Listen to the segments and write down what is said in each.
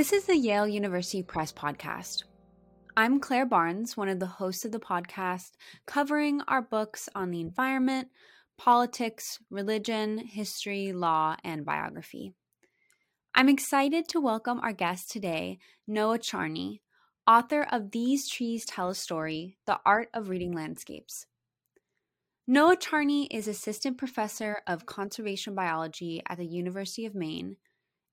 This is the Yale University Press podcast. I'm Claire Barnes, one of the hosts of the podcast, covering our books on the environment, politics, religion, history, law, and biography. I'm excited to welcome our guest today, Noah Charney, author of These Trees Tell a Story The Art of Reading Landscapes. Noah Charney is assistant professor of conservation biology at the University of Maine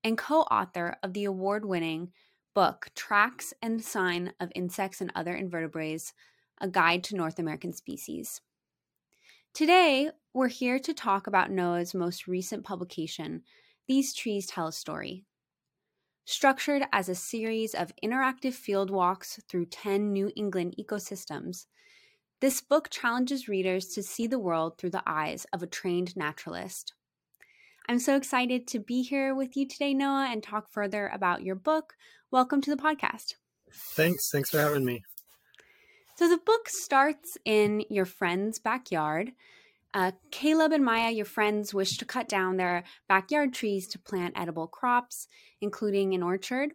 and co author of the award winning book Tracks and Sign of Insects and Other Invertebrates A Guide to North American Species. Today, we're here to talk about Noah's most recent publication, These Trees Tell a Story. Structured as a series of interactive field walks through 10 New England ecosystems, this book challenges readers to see the world through the eyes of a trained naturalist. I'm so excited to be here with you today, Noah, and talk further about your book. Welcome to the podcast. Thanks. Thanks for having me. So, the book starts in your friend's backyard. Uh, Caleb and Maya, your friends, wish to cut down their backyard trees to plant edible crops, including an orchard.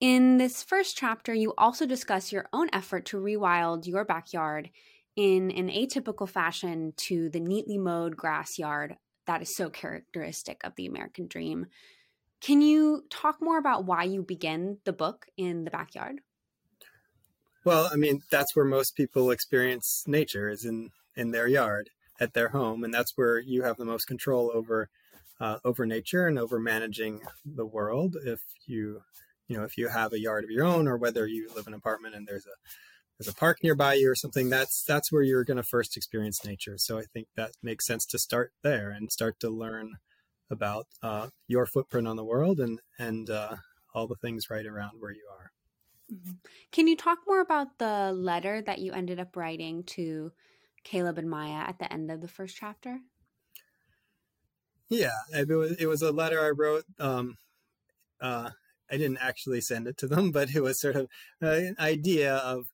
In this first chapter, you also discuss your own effort to rewild your backyard in an atypical fashion to the neatly mowed grass yard that is so characteristic of the American dream. Can you talk more about why you begin the book in the backyard? Well, I mean, that's where most people experience nature is in in their yard at their home, and that's where you have the most control over uh, over nature and over managing the world. If you you know if you have a yard of your own, or whether you live in an apartment and there's a there's a park nearby you or something that's that's where you're going to first experience nature. So i think that makes sense to start there and start to learn about uh, your footprint on the world and and uh, all the things right around where you are. Mm-hmm. can you talk more about the letter that you ended up writing to caleb and maya at the end of the first chapter? Yeah it was, it was a letter i wrote um, uh, I didn't actually send it to them, but it was sort of an idea of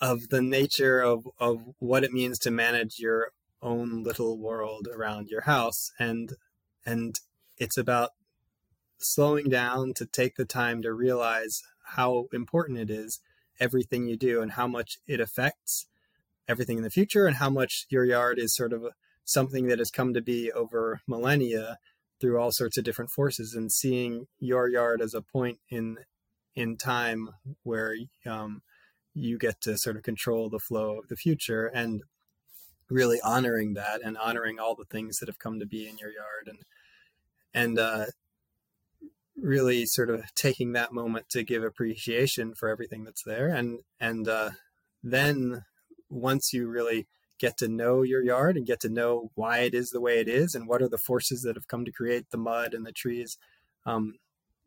of the nature of, of what it means to manage your own little world around your house. And and it's about slowing down to take the time to realize how important it is everything you do and how much it affects everything in the future and how much your yard is sort of something that has come to be over millennia through all sorts of different forces and seeing your yard as a point in in time where um, you get to sort of control the flow of the future and really honoring that and honoring all the things that have come to be in your yard and and uh, really sort of taking that moment to give appreciation for everything that's there and and uh, then once you really get to know your yard and get to know why it is the way it is and what are the forces that have come to create the mud and the trees um,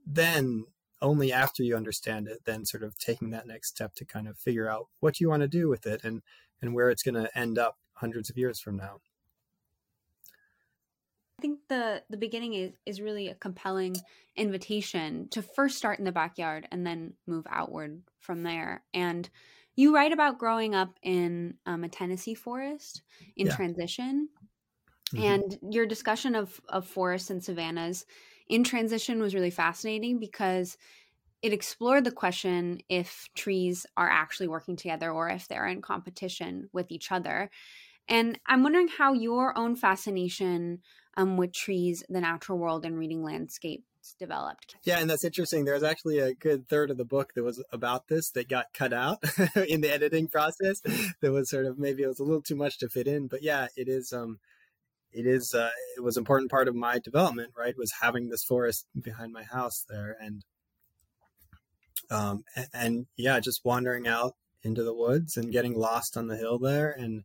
then only after you understand it then sort of taking that next step to kind of figure out what you want to do with it and and where it's going to end up hundreds of years from now I think the the beginning is is really a compelling invitation to first start in the backyard and then move outward from there. And you write about growing up in um, a Tennessee forest in yeah. transition, mm-hmm. and your discussion of of forests and savannas in transition was really fascinating because it explored the question if trees are actually working together or if they're in competition with each other. And I'm wondering how your own fascination um, with trees, the natural world, and reading landscapes developed. Yeah, and that's interesting. There's actually a good third of the book that was about this that got cut out in the editing process. That was sort of maybe it was a little too much to fit in, but yeah, it is. Um, it is uh, it was an important part of my development right was having this forest behind my house there and um and, and, yeah just wandering out into the woods and getting lost on the hill there and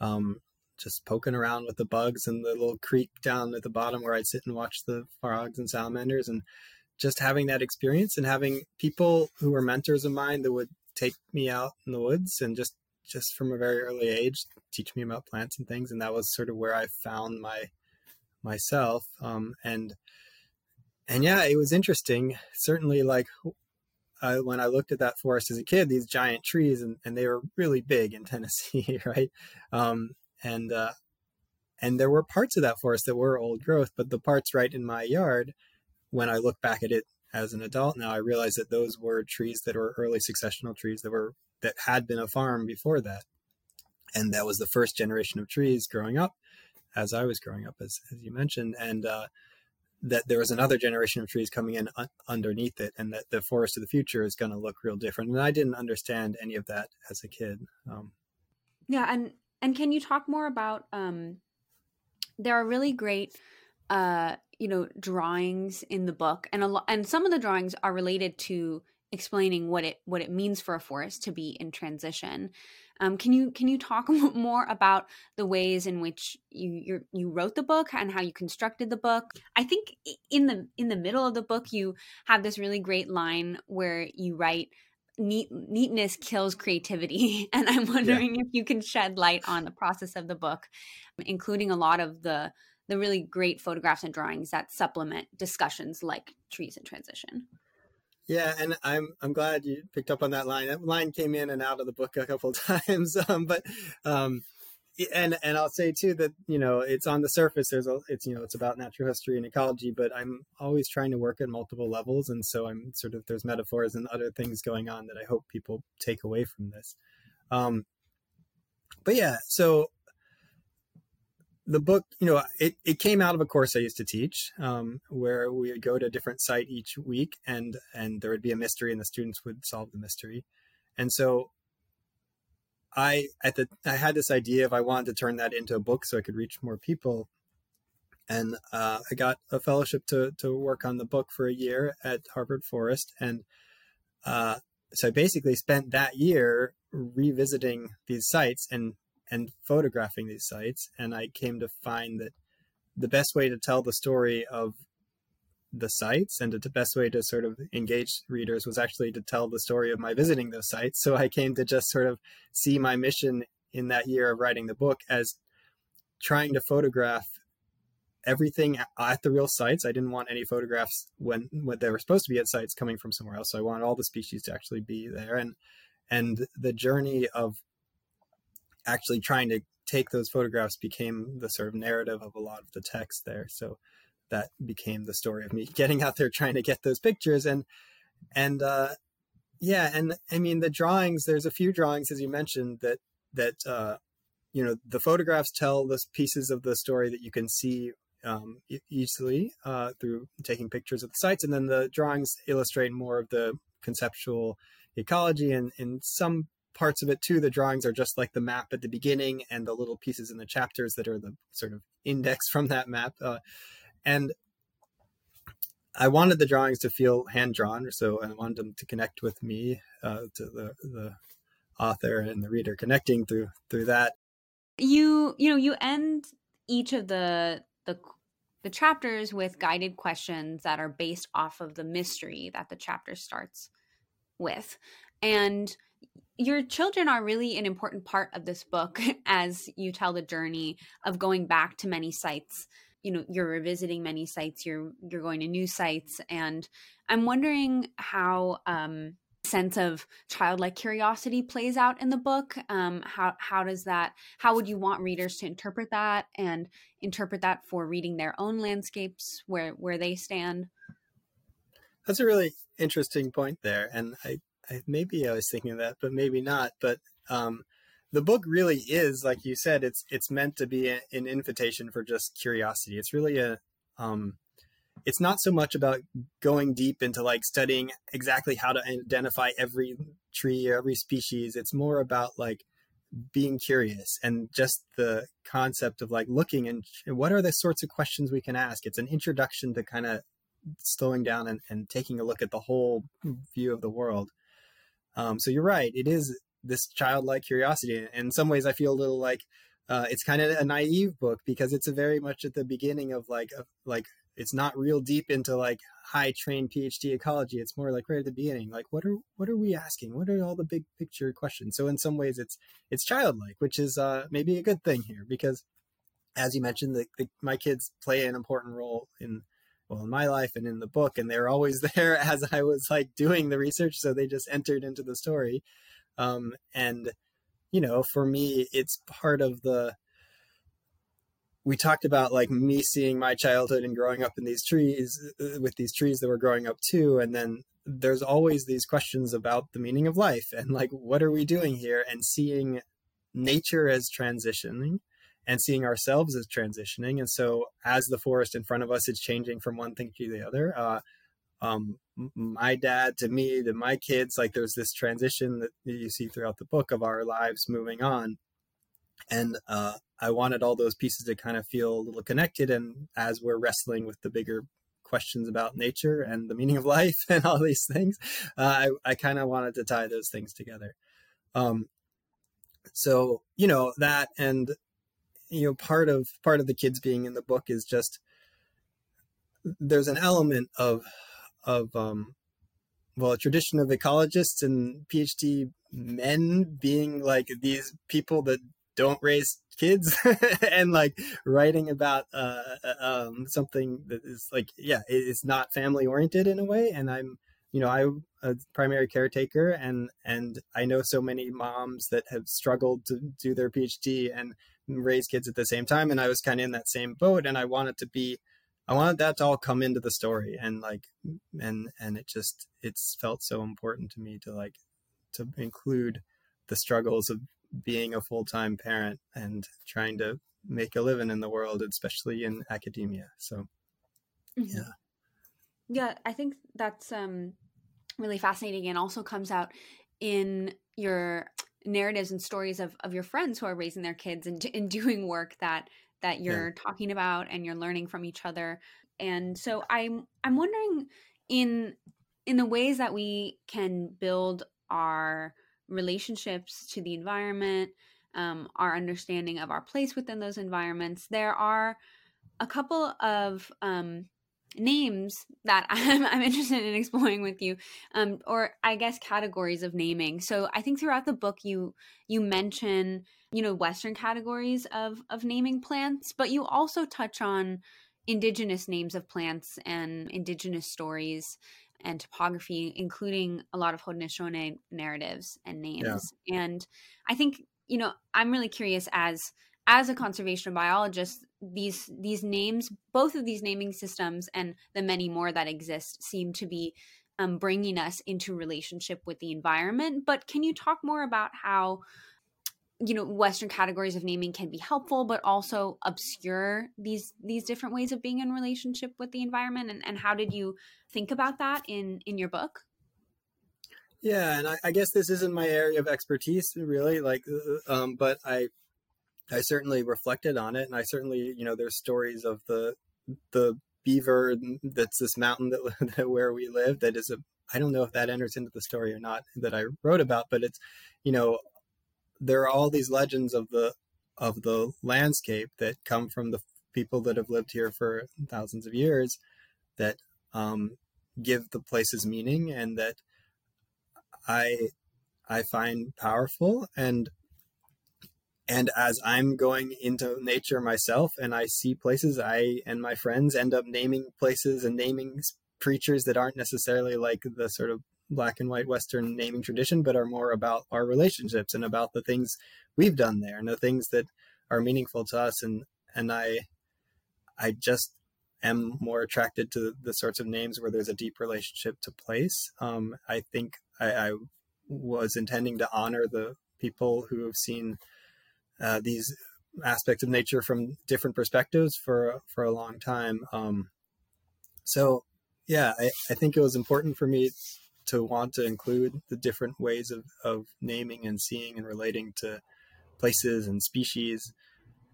um just poking around with the bugs and the little creek down at the bottom where I'd sit and watch the frogs and salamanders and just having that experience and having people who were mentors of mine that would take me out in the woods and just just from a very early age teach me about plants and things and that was sort of where i found my myself um, and and yeah it was interesting. Certainly like when i looked at that forest as a kid these giant trees and, and they were really big in tennessee right? Um, and uh, and there were parts of that forest that were old growth but the parts right in my yard when I look back at it as an adult now, I realize that those were trees that were early successional trees that were that had been a farm before that, and that was the first generation of trees growing up as I was growing up, as as you mentioned, and uh, that there was another generation of trees coming in un- underneath it, and that the forest of the future is going to look real different. And I didn't understand any of that as a kid. Um, yeah, and and can you talk more about? Um, there are really great, uh, you know, drawings in the book, and a lot, and some of the drawings are related to explaining what it what it means for a forest to be in transition. Um, can you can you talk more about the ways in which you you wrote the book and how you constructed the book? I think in the in the middle of the book you have this really great line where you write neat neatness kills creativity and i'm wondering yeah. if you can shed light on the process of the book including a lot of the the really great photographs and drawings that supplement discussions like trees in transition yeah, and I'm I'm glad you picked up on that line. That line came in and out of the book a couple of times, um, but um, and and I'll say too that you know it's on the surface. There's a it's you know it's about natural history and ecology, but I'm always trying to work at multiple levels, and so I'm sort of there's metaphors and other things going on that I hope people take away from this. Um, but yeah, so the book, you know, it, it came out of a course I used to teach, um, where we would go to a different site each week, and and there would be a mystery, and the students would solve the mystery. And so, I at the I had this idea of I wanted to turn that into a book so I could reach more people, and uh, I got a fellowship to to work on the book for a year at Harvard Forest, and uh, so I basically spent that year revisiting these sites and and photographing these sites. And I came to find that the best way to tell the story of the sites and the best way to sort of engage readers was actually to tell the story of my visiting those sites. So I came to just sort of see my mission in that year of writing the book as trying to photograph everything at the real sites. I didn't want any photographs when when they were supposed to be at sites coming from somewhere else. So I wanted all the species to actually be there and and the journey of actually trying to take those photographs became the sort of narrative of a lot of the text there. So that became the story of me getting out there trying to get those pictures and and uh yeah and i mean the drawings there's a few drawings as you mentioned that that uh you know the photographs tell the pieces of the story that you can see um, easily uh, through taking pictures of the sites and then the drawings illustrate more of the conceptual ecology and in some parts of it too. The drawings are just like the map at the beginning and the little pieces in the chapters that are the sort of index from that map. Uh, and i wanted the drawings to feel hand drawn so i wanted them to connect with me uh, to the the author and the reader connecting through through that. You you know you end each of the the the chapters with guided questions that are based off of the mystery that the chapter starts with. And your children are really an important part of this book as you tell the journey of going back to many sites. You know you're revisiting many sites you're you're going to new sites and i'm wondering how um sense of childlike curiosity plays out in the book. Um how how does that how would you want readers to interpret that and interpret that for reading their own landscapes where where they stand? That's a really interesting point there and i maybe I was thinking of that, but maybe not. But um, the book really is, like you said, it's it's meant to be a, an invitation for just curiosity. It's really a um, it's not so much about going deep into like studying exactly how to identify every tree or every species. It's more about like being curious and just the concept of like looking and what are the sorts of questions we can ask. It's an introduction to kind of slowing down and, and taking a look at the whole view of the world. Um, so you're right. It is this childlike curiosity. In some ways, I feel a little like uh, it's kind of a naive book because it's very much at the beginning of like a, like it's not real deep into like high trained PhD ecology. It's more like right at the beginning, like what are what are we asking? What are all the big picture questions? So in some ways, it's it's childlike, which is uh, maybe a good thing here because, as you mentioned, the, the, my kids play an important role in well in my life and in the book and they're always there as i was like doing the research so they just entered into the story. Um, and you know for me it's part of the we talked about like me seeing my childhood and growing up in these trees uh, with these trees that were growing up too and then there's always these questions about the meaning of life and like what are we doing here? And seeing nature as transitioning and seeing ourselves as transitioning. And so as the forest in front of us is changing from one thing to the other uh, um, my dad to me to my kids like there's this transition that you see throughout the book of our lives moving on. And uh, i wanted all those pieces to kind of feel a little connected and as we're wrestling with the bigger questions about nature and the meaning of life and all these things uh, i, I kind of wanted to tie those things together. Um, so you know that and you know part of part of the kids being in the book is just there's an element of of um, well a tradition of ecologists and phd men being like these people that don't raise kids and like writing about uh, uh, um, something that is like yeah it's not family oriented in a way. And i'm you know i'm a primary caretaker and and i know so many moms that have struggled to do their phd and raise kids at the same time and i was kind of in that same boat and i wanted to be I wanted that to all come into the story and like and and it just it's felt so important to me to like to include the struggles of being a full-time parent and trying to make a living in the world especially in academia so mm-hmm. yeah yeah i think that's um really fascinating and also comes out in your narratives and stories of, of your friends who are raising their kids and, and doing work that that you're yeah. talking about and you're learning from each other and so i'm i'm wondering in in the ways that we can build our relationships to the environment um, our understanding of our place within those environments there are a couple of um, names that I'm, I'm, interested in exploring with you um, or i guess categories of naming so i think throughout the book you you mention you know western categories of of naming plants but you also touch on indigenous names of plants and indigenous stories and topography including a lot of haudenosaunee narratives and names yeah. and i think you know i'm really curious as as a conservation biologist these these names both of these naming systems and the many more that exist seem to be um, bringing us into relationship with the environment. But can you talk more about how you know western categories of naming can be helpful but also obscure these these different ways of being in relationship with the environment? And, and how did you think about that in in your book? Yeah and I, I guess this isn't my area of expertise really like uh, um, but i i certainly reflected on it and i certainly you know there's stories of the the beaver that's this mountain that, that where we live that is a I don't know if that enters into the story or not that I wrote about, but it's, you know, there are all these legends of the of the landscape that come from the people that have lived here for thousands of years that um, give the places meaning and that I I find powerful and and as I'm going into nature myself and I see places I and my friends end up naming places and naming creatures that aren't necessarily like the sort of black and white Western naming tradition, but are more about our relationships and about the things we've done there and the things that are meaningful to us. And and I I just am more attracted to the sorts of names where there's a deep relationship to place. Um, I think I, I, was intending to honor the people who have seen uh, these aspects of nature from different perspectives for for a long time. Um, so yeah, I, I think it was important for me to want to include the different ways of, of naming and seeing and relating to places and species.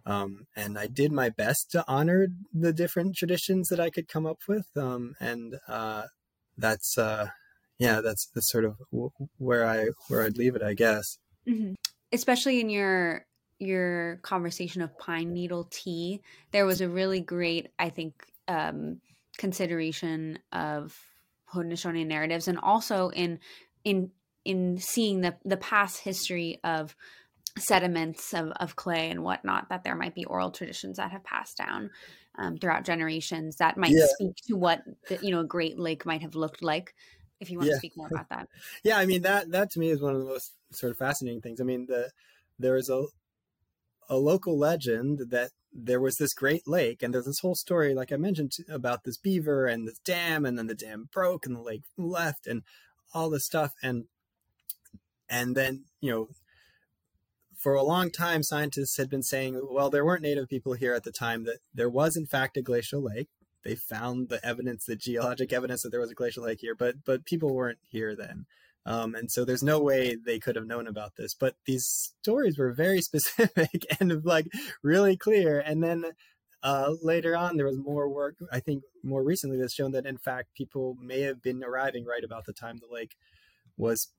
Um, and I did my best to honor the different traditions that I could come up with. Um, and uh, that's uh, yeah, that's that's sort of w- where I where I'd leave it, I guess. Mm-hmm. Especially in your your conversation of pine needle tea, there was a really great, I think, um, consideration of Haudenosaunee narratives, and also in in in seeing the the past history of sediments of, of clay and whatnot that there might be oral traditions that have passed down um, throughout generations that might yeah. speak to what the, you know a great lake might have looked like if you want yeah. to speak more about that yeah i mean that that to me is one of the most sort of fascinating things i mean the there is a a local legend that there was this great lake and there's this whole story like i mentioned about this beaver and this dam and then the dam broke and the lake left and all this stuff and and then you know for a long time scientists had been saying well there weren't native people here at the time that there was in fact a glacial lake. They found the evidence the geologic evidence that there was a glacial lake here but but people weren't here then um, and so there's no way they could have known about this. But these stories were very specific and like really clear. And then uh, later on, there was more work, I think more recently, that's shown that in fact people may have been arriving right about the time the lake was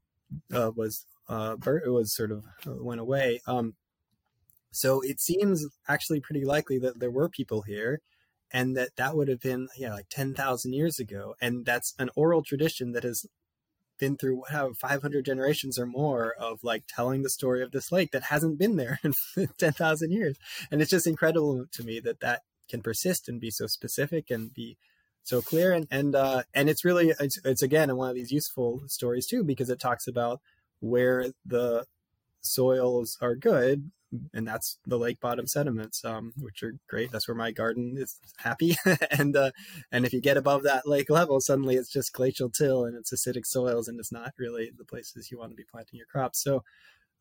uh, was uh, it was sort of uh, went away. Um, so it seems actually pretty likely that there were people here and that that would have been yeah like 10,000 years ago and that's an oral tradition that has been through how 500 generations or more of like telling the story of this lake that hasn't been there in 10,000 years. And it's just incredible to me that that can persist and be so specific and be so clear. And, and, uh, and it's really, it's, it's again, one of these useful stories too, because it talks about where the soils are good and that's the lake bottom sediments, um, which are great. That's where my garden is happy. and uh, and if you get above that lake level, suddenly it's just glacial till and it's acidic soils, and it's not really the places you want to be planting your crops. So,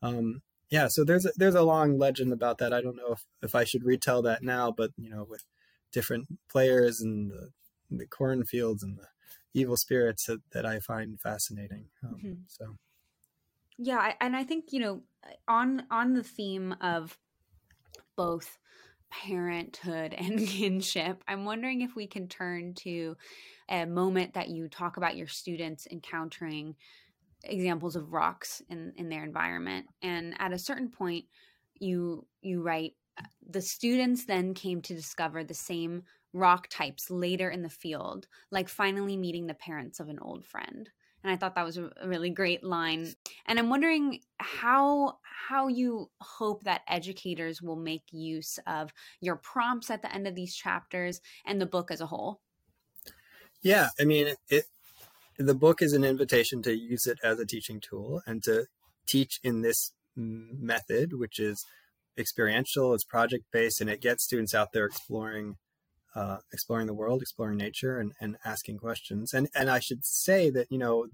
um, yeah, so there's a, there's a long legend about that. I don't know if, if I should retell that now, but you know, with different players and the, the cornfields and the evil spirits that, that I find fascinating. Um, mm-hmm. So. Yeah, and I think you know on on the theme of both parenthood and kinship, I'm wondering if we can turn to a moment that you talk about your students encountering examples of rocks in in their environment, and at a certain point, you you write uh, the students then came to discover the same rock types later in the field, like finally meeting the parents of an old friend and I thought that was a really great line. And I'm wondering how how you hope that educators will make use of your prompts at the end of these chapters and the book as a whole. Yeah, I mean, it the book is an invitation to use it as a teaching tool and to teach in this method, which is experiential, it's project based, and it gets students out there exploring uh, exploring the world, exploring nature, and, and asking questions. And and I should say that you know,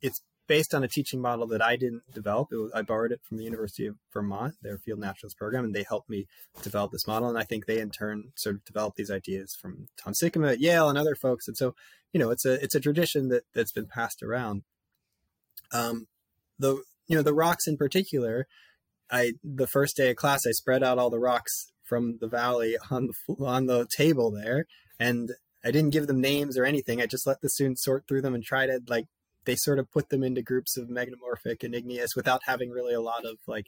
it's based on a teaching model that I didn't develop. Was, I borrowed it from the University of Vermont, their field naturalist program, and they helped me develop this model. And I think they in turn sort of developed these ideas from Tom Siccama at Yale and other folks. And so, you know, it's a it's a tradition that that's been passed around. Um, the you know the rocks in particular. I the first day of class, I spread out all the rocks from the valley on the on the table there, and I didn't give them names or anything. I just let the students sort through them and try to like they sort of put them into groups of metamorphic and igneous without having really a lot of like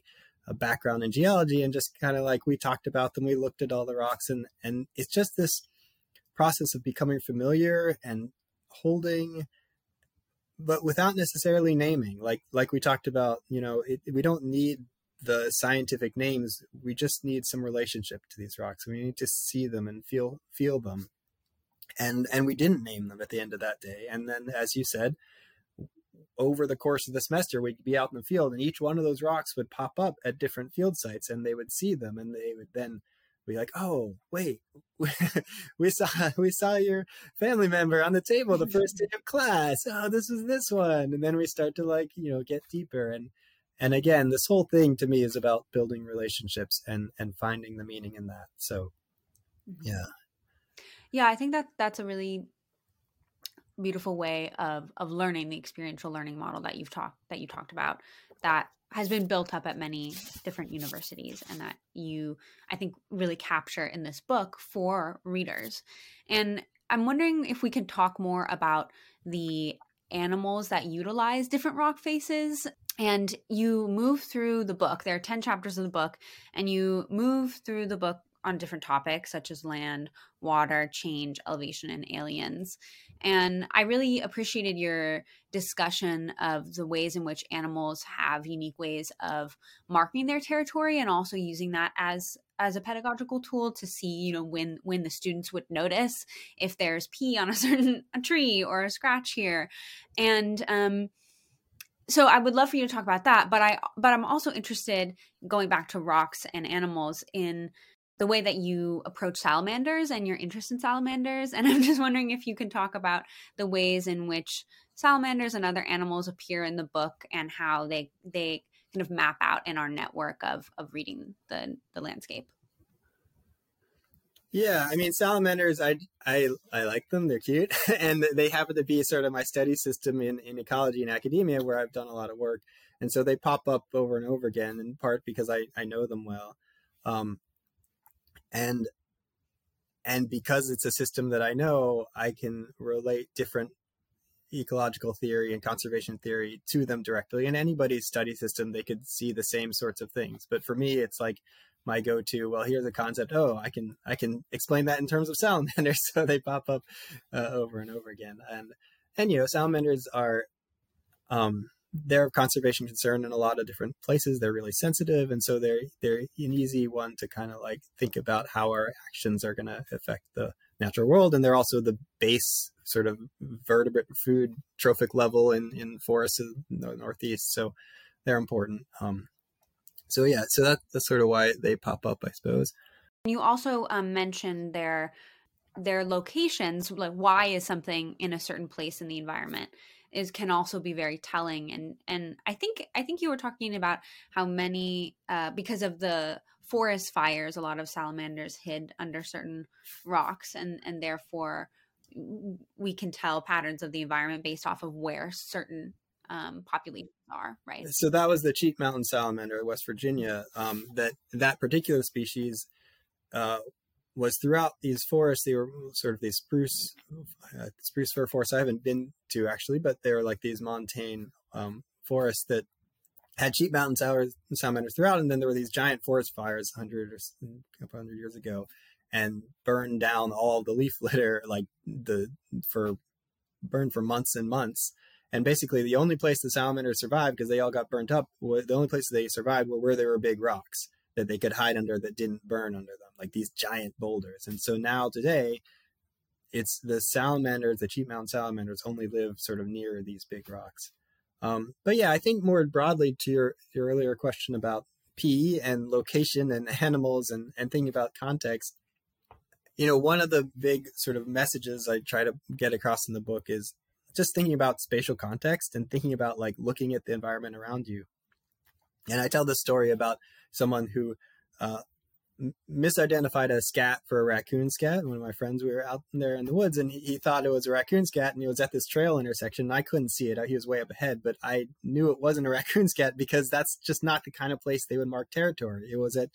a background in geology and just kind of like we talked about them we looked at all the rocks and and it's just this process of becoming familiar and holding but without necessarily naming like like we talked about you know it, we don't need the scientific names we just need some relationship to these rocks. We need to see them and feel feel them. And and we didn't name them at the end of that day. And then as you said over the course of the semester we'd be out in the field and each one of those rocks would pop up at different field sites and they would see them and they would then be like oh wait we saw we saw your family member on the table the first day of class. Oh this was this one. And then we start to like you know get deeper and and again this whole thing to me is about building relationships and and finding the meaning in that. So mm-hmm. yeah. Yeah i think that that's a really beautiful way of of learning the experiential learning model that you've talked that you talked about that has been built up at many different universities and that you i think really capture in this book for readers. And i'm wondering if we can talk more about the animals that utilize different rock faces and you move through the book there are 10 chapters of the book and you move through the book on different topics such as land water change elevation and aliens. And i really appreciated your discussion of the ways in which animals have unique ways of marking their territory and also using that as as a pedagogical tool to see you know when when the students would notice if there's pee on a certain a tree or a scratch here. And um so I would love for you to talk about that, but I but I'm also interested going back to rocks and animals in the way that you approach salamanders and your interest in salamanders and I'm just wondering if you can talk about the ways in which salamanders and other animals appear in the book and how they they kind of map out in our network of of reading the the landscape. Yeah, I mean salamanders, I I I like them. They're cute, and they happen to be sort of my study system in in ecology and academia, where I've done a lot of work, and so they pop up over and over again. In part because I I know them well, um, and and because it's a system that I know, I can relate different ecological theory and conservation theory to them directly. In anybody's study system, they could see the same sorts of things. But for me, it's like my go-to well here's a concept. Oh i can i can explain that in terms of salamanders so they pop up uh, over and over again. And and you know salamanders are um they're of conservation concern in a lot of different places. They're really sensitive. And so they're they're an easy one to kind of like think about how our actions are going to affect the natural world. And they're also the base sort of vertebrate food trophic level in in forests in the northeast. So they're important um so yeah, so that, that's sort of why they pop up, I suppose. You also um, mentioned their their locations, like why is something in a certain place in the environment is can also be very telling. And and I think I think you were talking about how many uh, because of the forest fires, a lot of salamanders hid under certain rocks, and and therefore we can tell patterns of the environment based off of where certain um, populations are, right? So that was the Cheat Mountain salamander, West Virginia. Um, that that particular species uh, was throughout these forests. They were sort of these spruce uh, spruce fir forests. I haven't been to actually, but they were like these montane um, forests that had Cheat Mountain salamanders throughout. And then there were these giant forest fires, hundred or couple hundred years ago, and burned down all the leaf litter, like the for burned for months and months and basically, the only place the salamanders survived because they all got burnt up. The only places they survived were where there were big rocks that they could hide under that didn't burn under them, like these giant boulders. And so now today, it's the salamanders, the Cheat Mountain salamanders, only live sort of near these big rocks. Um, but yeah, I think more broadly to your, your earlier question about pee and location and animals and, and thinking about context, you know, one of the big sort of messages I try to get across in the book is just thinking about spatial context and thinking about like looking at the environment around you. And I tell this story about someone who uh, misidentified a scat for a raccoon scat. One of my friends, we were out there in the woods and he, he, thought it was a raccoon scat and he was at this trail intersection. And I couldn't see it. He was way up ahead, but I knew it wasn't a raccoon scat because that's just not the kind of place they would mark territory. It was at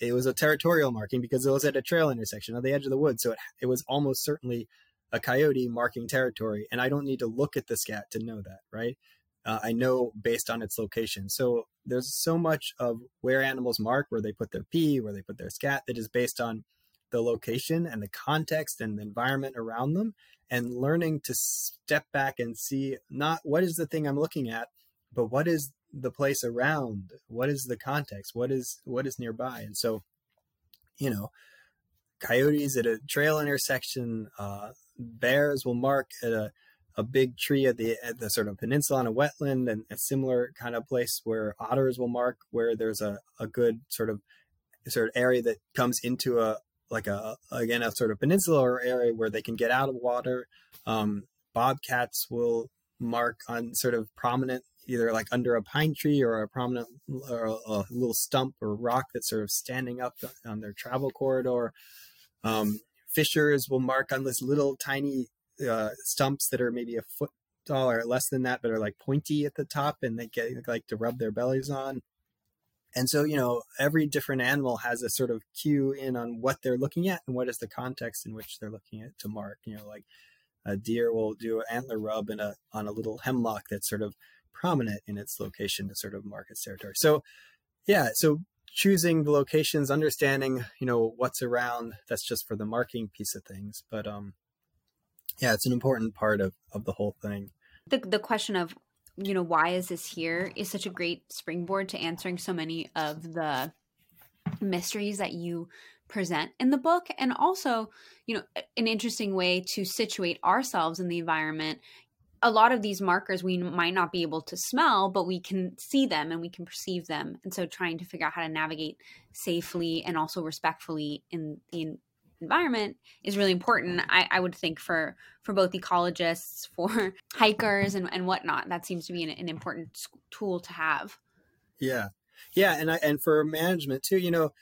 it was a territorial marking because it was at a trail intersection on the edge of the woods. So it, it was almost certainly a coyote marking territory, and I don't need to look at the scat to know that, right? Uh, I know based on its location. So there's so much of where animals mark, where they put their pee, where they put their scat, that is based on the location and the context and the environment around them, and learning to step back and see not what is the thing I'm looking at, but what is the place around, what is the context, what is what is nearby, and so, you know, coyotes at a trail intersection, uh, bears will mark at a, a big tree at the at the sort of peninsula on a wetland and a similar kind of place where otters will mark where there's a, a good sort of sort of area that comes into a like a again a sort of peninsula or area where they can get out of water. Um, bobcats will mark on sort of prominent either like under a pine tree or a prominent or a, a little stump or rock that's sort of standing up on their travel corridor. Um, fishers will mark on this little tiny uh, stumps that are maybe a foot tall or less than that, but are like pointy at the top and they get like to rub their bellies on. And so, you know, every different animal has a sort of cue in on what they're looking at and what is the context in which they're looking at to mark. You know, like a deer will do an antler rub in a on a little hemlock that's sort of prominent in its location to sort of mark its territory. So, yeah, so choosing the locations, understanding, you know, what's around. That's just for the marking piece of things. But um, yeah, it's an important part of, of the whole thing. The, the question of, you know, why is this here is such a great springboard to answering so many of the mysteries that you present in the book and also you know an interesting way to situate ourselves in the environment a lot of these markers we might not be able to smell, but we can see them and we can perceive them. And so trying to figure out how to navigate safely and also respectfully in the environment is really important. I, I would think for for both ecologists, for hikers and, and whatnot, that seems to be an, an important tool to have. Yeah. Yeah. And I, and for management too, you know,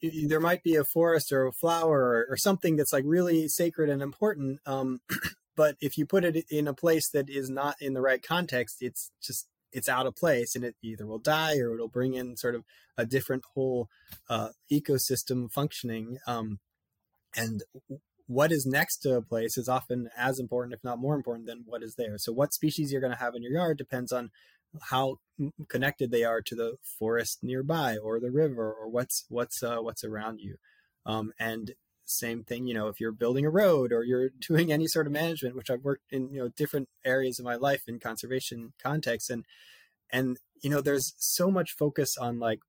there might be a forest or a flower or, or something that's like really sacred and important. Um, but if you put it in a place that is not in the right context it's just it's out of place and it either will die or it'll bring in sort of a different whole uh, ecosystem functioning um, and what is next to a place is often as important if not more important than what is there. So what species you're going to have in your yard depends on how connected they are to the forest nearby or the river or what's what's uh, what's around you. Um, and same thing you know if you're building a road or you're doing any sort of management which i've worked in you know different areas of my life in conservation context and and you know there's so much focus on like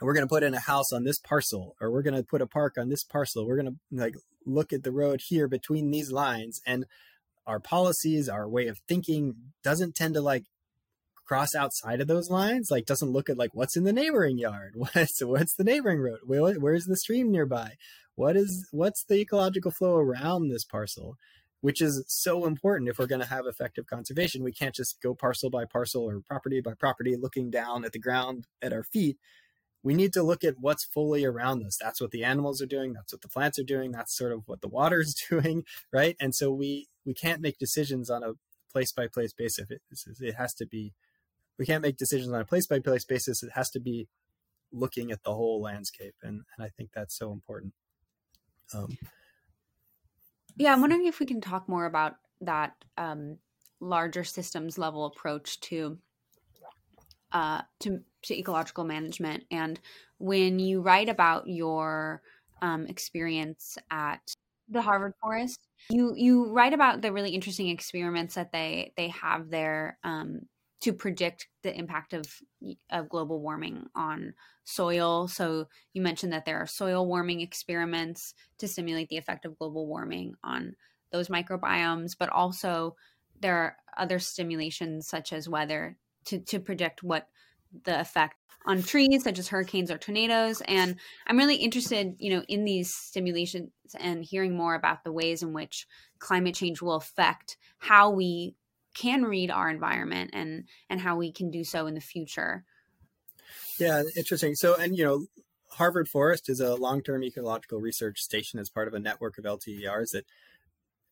we're going to put in a house on this parcel or we're going to put a park on this parcel we're going to like look at the road here between these lines and our policies our way of thinking doesn't tend to like cross outside of those lines like doesn't look at like what's in the neighboring yard? What's what's the neighboring road? Where, where's the stream nearby? What is what's the ecological flow around this parcel? Which is so important if we're going to have effective conservation. We can't just go parcel by parcel or property by property looking down at the ground at our feet. We need to look at what's fully around us. That's what the animals are doing. That's what the plants are doing. That's sort of what the water is doing right? And so we we can't make decisions on a place by place basis. It, it has to be we can't make decisions on a place by place basis it has to be looking at the whole landscape and, and i think that's so important um, yeah, I'm wondering if we can talk more about that um, larger systems level approach to uh, to to ecological management. And when you write about your um, experience at the Harvard Forest, you you write about the really interesting experiments that they they have there um, to predict the impact of of global warming on soil. So you mentioned that there are soil warming experiments to simulate the effect of global warming on those microbiomes, but also there are other stimulations such as weather to, to predict what the effect on trees such as hurricanes or tornadoes and i'm really interested you know in these stimulations and hearing more about the ways in which climate change will affect how we can read our environment and and how we can do so in the future. Yeah interesting. So and you know harvard forest is a long-term ecological research station as part of a network of lters that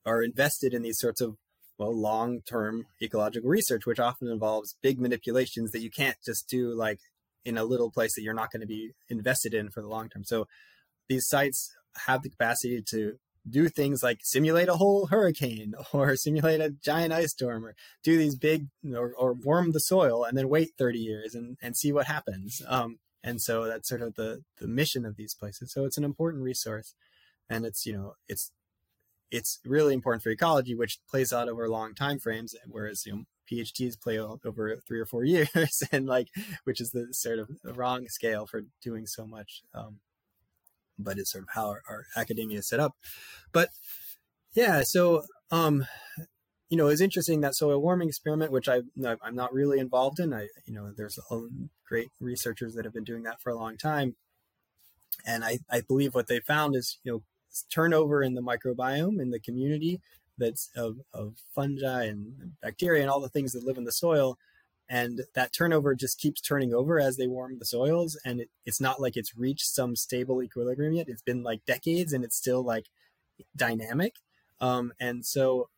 are invested in these sorts of well long-term ecological research which often involves big manipulations that you can't just do like in a little place that you're not going to be invested in for the long term. So these sites have the capacity to do things like simulate a whole hurricane or simulate a giant ice storm or do these big or, or warm the soil and then wait 30 years and, and see what happens. Um, and so that's sort of the the mission of these places. So it's an important resource and it's you know it's it's really important for ecology which plays out over long time frames whereas you know phds play over three or four years and like which is the sort of wrong scale for doing so much um, but it's sort of how our, our academia is set up. But yeah, so um, you know, it's interesting that soil warming experiment, which I I'm not really involved in. I you know, there's great researchers that have been doing that for a long time, and I I believe what they found is you know turnover in the microbiome in the community that's of, of fungi and bacteria and all the things that live in the soil and that turnover just keeps turning over as they warm the soils and it, it's not like it's reached some stable equilibrium yet. It's been like decades and it's still like dynamic. Um, and so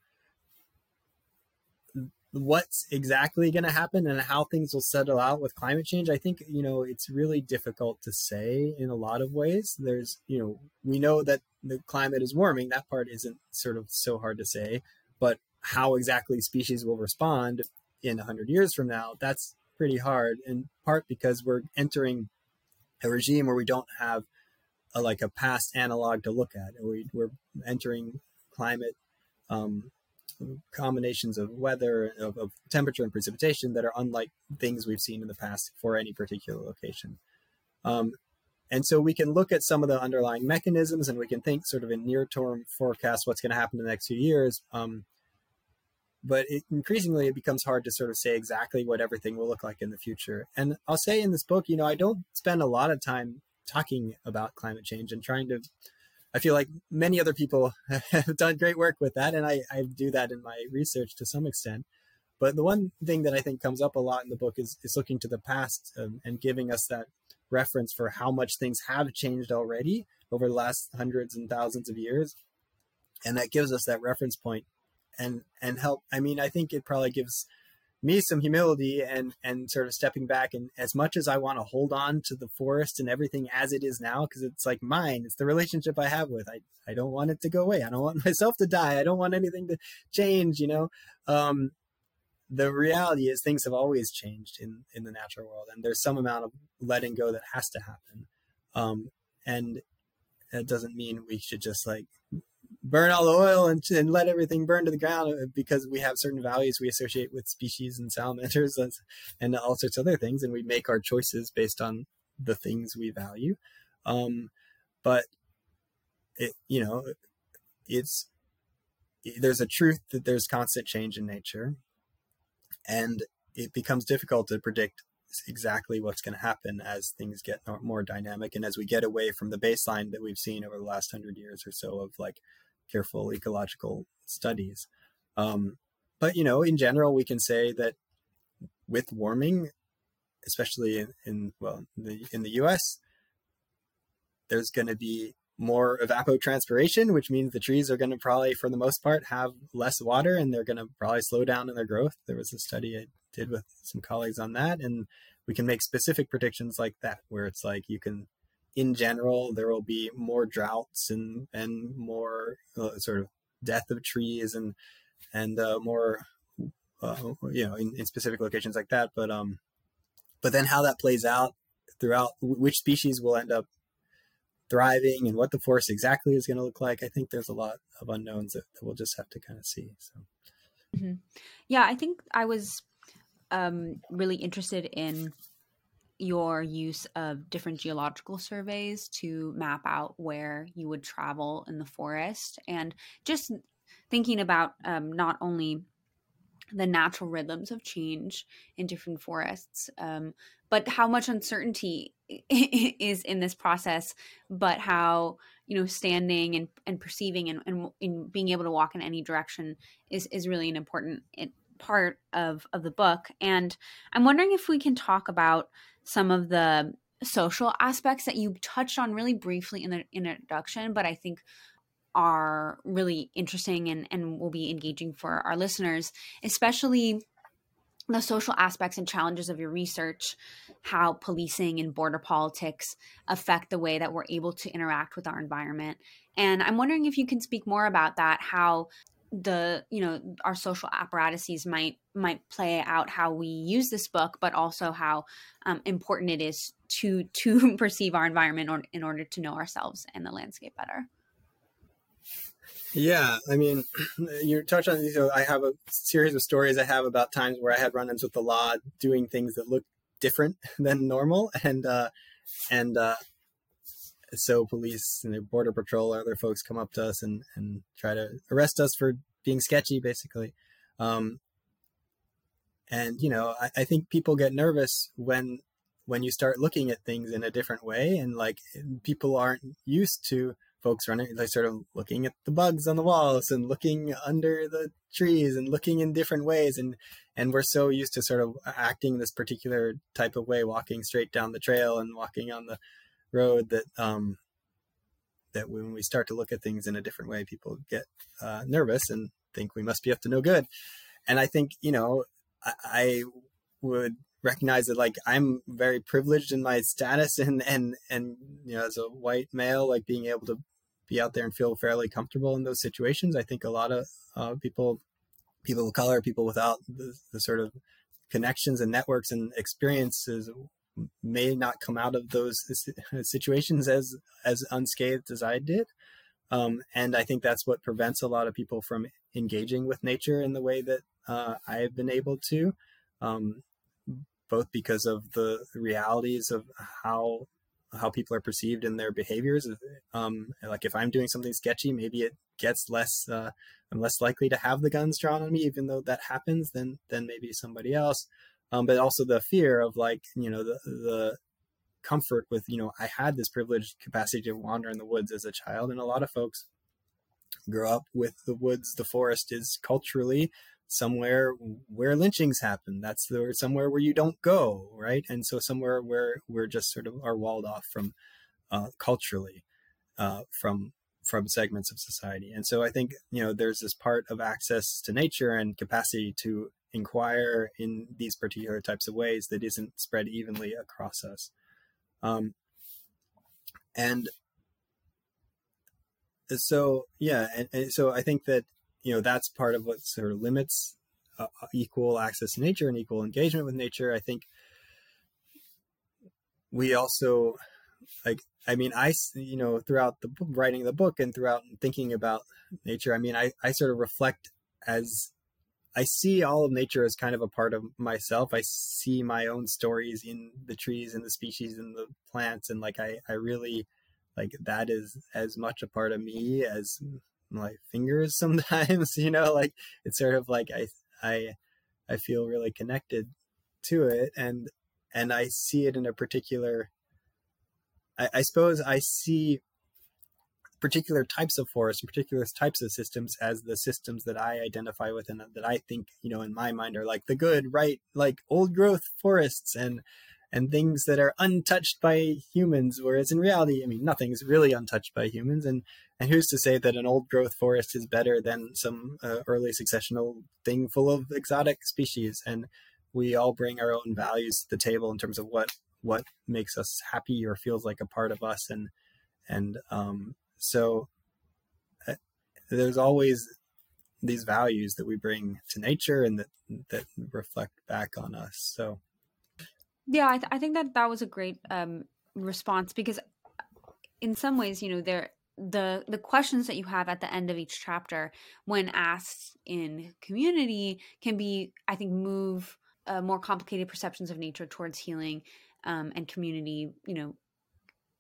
what's exactly going to happen and how things will settle out with climate change i think you know it's really difficult to say in a lot of ways. There's you know we know that the climate is warming. That part isn't sort of so hard to say. But how exactly species will respond in 100 years from now, that's pretty hard, in part because we're entering a regime where we don't have a, like a past analog to look at. We, we're entering climate um, combinations of weather, of, of, temperature and precipitation that are unlike things we've seen in the past for any particular location. Um, and so we can look at some of the underlying mechanisms and we can think sort of in near term forecast what's going to happen in the next few years. Um, but it, increasingly it becomes hard to sort of say exactly what everything will look like in the future. And I'll say in this book, you know, I don't spend a lot of time talking about climate change and trying to. I feel like many other people have done great work with that, and I, I do that in my research to some extent. But the one thing that I think comes up a lot in the book is, is looking to the past um, and giving us that reference for how much things have changed already over the last hundreds and thousands of years. And that gives us that reference point and and help i mean i think it probably gives me some humility and and sort of stepping back and as much as i want to hold on to the forest and everything as it is now because it's like mine it's the relationship i have with i i don't want it to go away. I don't want myself to die. I don't want anything to change you know? Um the reality is things have always changed in in the natural world and there's some amount of letting go that has to happen. Um and it doesn't mean we should just like burn all the oil and, and let everything burn to the ground uh, because we have certain values we associate with species and salamanders and, and all sorts of other things and we make our choices based on the things we value. Um, but it you know it's there's a truth that there's constant change in nature and it becomes difficult to predict exactly what's going to happen as things get more dynamic and as we get away from the baseline that we've seen over the last hundred years or so of like careful ecological studies. Um, but you know, in general, we can say that with warming, especially in, in well in the in the U.S., there's going to be more evapotranspiration, which means the trees are going to probably, for the most part, have less water and they're going to probably slow down in their growth. There was a study I did with some colleagues on that, and we can make specific predictions like that, where it's like you can in general, there will be more droughts and and more uh, sort of death of trees and and uh, more uh, you know in, in, specific locations like that. But um, but then how that plays out throughout, which species will end up thriving and what the forest exactly is going to look like. I think there's a lot of unknowns that, that we'll just have to kind of see. So, mm-hmm. yeah, I think I was um, really interested in your use of different geological surveys to map out where you would travel in the forest and just thinking about um, not only the natural rhythms of change in different forests um, but how much uncertainty is in this process but how you know standing and, and perceiving and, and, and being able to walk in any direction is, is really an important part of, of the book. And i'm wondering if we can talk about some of the social aspects that you touched on really briefly in the introduction, but I think are really interesting and, and will be engaging for our listeners, especially the social aspects and challenges of your research, how policing and border politics affect the way that we're able to interact with our environment. And I'm wondering if you can speak more about that, how the you know our social apparatuses might might play out how we use this book but also how um, important it is to to perceive our environment or, in order to know ourselves and the landscape better yeah i mean you touched on these i have a series of stories i have about times where i had run-ins with the law doing things that look different than normal and uh and uh so police and the border patrol or other folks come up to us and, and try to arrest us for being sketchy, basically. Um, and you know, I, I think people get nervous when when you start looking at things in a different way, and like people aren't used to folks running like sort of looking at the bugs on the walls and looking under the trees and looking in different ways and and we're so used to sort of acting this particular type of way walking straight down the trail and walking on the road that um, that when we start to look at things in a different way, people get uh, nervous and think we must be up to no good. And I think you know I, I would recognize that like I'm very privileged in my status and and and you know as a white male like being able to be out there and feel fairly comfortable in those situations. I think a lot of uh, people people of color, people without the, the sort of connections and networks and experiences may not come out of those situations as as unscathed as I did. Um, and I think that's what prevents a lot of people from engaging with nature in the way that uh, I have been able to, um, both because of the realities of how how people are perceived in their behaviors. Um, like if I'm doing something sketchy, maybe it gets less uh, I'm less likely to have the guns drawn on me, even though that happens, than than maybe somebody else. Um, but also the fear of like you know the the comfort with you know I had this privileged capacity to wander in the woods as a child, and a lot of folks grow up with the woods. The forest is culturally somewhere where lynchings happen. That's the, somewhere where you don't go, right? And so somewhere where we're just sort of are walled off from uh, culturally uh, from from segments of society. And so I think you know there's this part of access to nature and capacity to inquire in these particular types of ways that isn't spread evenly across us. Um, and so yeah, and, and, so I think that you know that's part of what sort of limits uh, equal access to nature and equal engagement with nature. I think we also like I mean, I, you know, throughout the writing the book and throughout thinking about nature, I mean, I, I sort of reflect as I see all of nature as kind of a part of myself. I see my own stories in the trees and the species and the plants. And like, I, I really like that is as much a part of me as my fingers sometimes, you know, like it's sort of like I, I, I feel really connected to it and, and I see it in a particular I, I suppose I see particular types of forests and particular types of systems as the systems that I identify with and that I think, you know, in my mind are like the good, right, like old growth forests and and things that are untouched by humans, whereas in reality, I mean, nothing's really untouched by humans. And and who's to say that an old growth forest is better than some uh, early successional thing full of exotic species? And we all bring our own values to the table in terms of what what makes us happy or feels like a part of us and and um, so uh, there's always these values that we bring to nature and that that reflect back on us so yeah i, th- I think that that was a great um, response because in some ways you know there the the questions that you have at the end of each chapter when asked in community can be i think move uh, more complicated perceptions of nature towards healing um, and community, you know,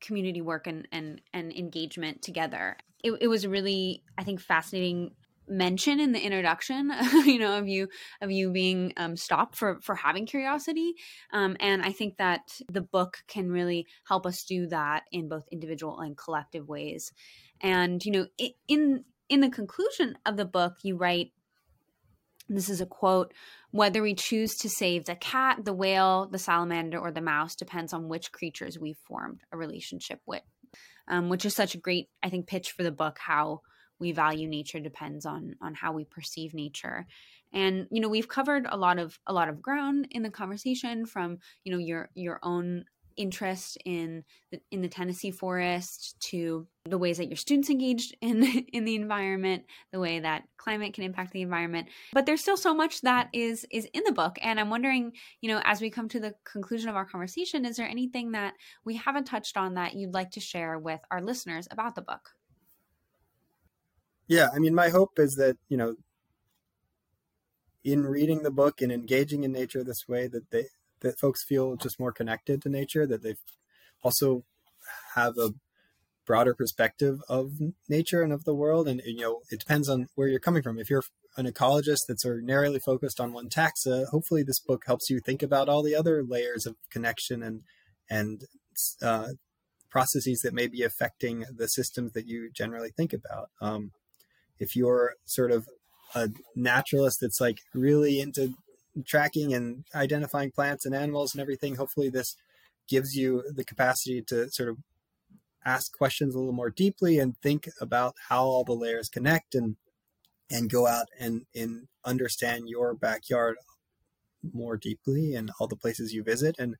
community work and and and engagement together. It, it was really, I think, fascinating mention in the introduction you know of you of you being um, stopped for for having curiosity um, and i think that the book can really help us do that in both individual and collective ways and you know in in the conclusion of the book you write this is a quote whether we choose to save the cat, the whale, the salamander, or the mouse depends on which creatures we've formed a relationship with, um, which is such a great, I think, pitch for the book. How we value nature depends on on how we perceive nature and you know we've covered a lot of a lot of ground in the conversation from you know your your own interest in the, in the Tennessee forest to the ways that your students engaged in in the environment, the way that climate can impact the environment. But there's still so much that is is in the book, and I'm wondering, you know, as we come to the conclusion of our conversation, is there anything that we haven't touched on that you'd like to share with our listeners about the book? Yeah, I mean, my hope is that you know in reading the book and engaging in nature this way that they that folks feel just more connected to nature, that they also have a broader perspective of nature and of the world. And, you know, it depends on where you're coming from. If you're an ecologist that's narrowly focused on one taxa, hopefully this book helps you think about all the other layers of connection and, and, uh, processes that may be affecting the systems that you generally think about. Um, if you're sort of a naturalist that's like really into tracking and identifying plants and animals and everything, hopefully this gives you the capacity to sort of ask questions a little more deeply and think about how all the layers connect and and go out and, and understand your backyard more deeply and all the places you visit. And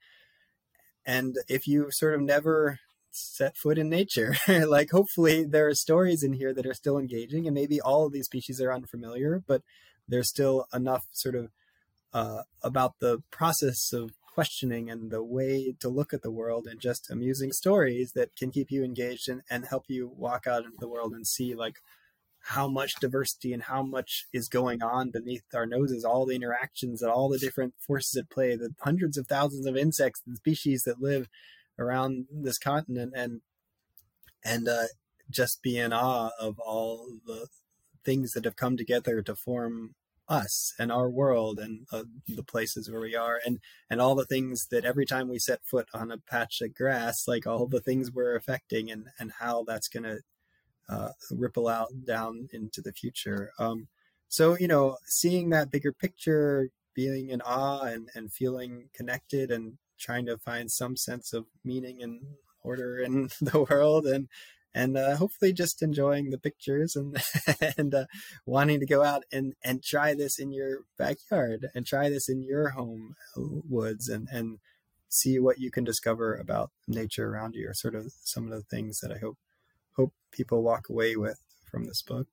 and if you sort of never set foot in nature. Like hopefully there are stories in here that are still engaging and maybe all of these species are unfamiliar but there's still enough sort of uh, about the process of questioning and the way to look at the world and just amusing stories that can keep you engaged and, and help you walk out into the world and see like how much diversity and how much is going on beneath our noses, all the interactions and all the different forces at play, the hundreds of thousands of insects and species that live around this continent and and uh, just be in awe of all the things that have come together to form us and our world and uh, the places where we are and and all the things that every time we set foot on a patch of grass like all the things we're affecting and and how that's going to uh, ripple out down into the future. Um, so you know seeing that bigger picture being in awe and and feeling connected and trying to find some sense of meaning and order in the world and and uh, hopefully just enjoying the pictures and and uh, wanting to go out and and try this in your backyard and try this in your home uh, woods and and see what you can discover about nature around you are sort of some of the things that I hope hope people walk away with from this book.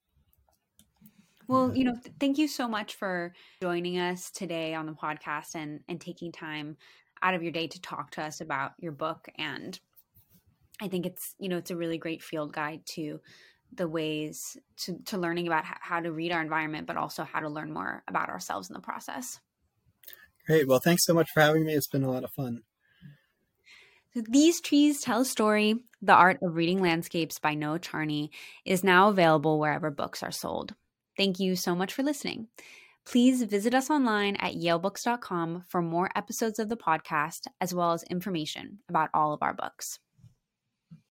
Well, you know, th- thank you so much for joining us today on the podcast and and taking time out of your day to talk to us about your book and I think it's you know it's a really great field guide to the ways to, to learning about how to read our environment, but also how to learn more about ourselves in the process. Great. Well, thanks so much for having me. It's been a lot of fun. So These Trees Tell a Story The Art of Reading Landscapes by Noah Charney is now available wherever books are sold. Thank you so much for listening. Please visit us online at yalebooks.com for more episodes of the podcast, as well as information about all of our books.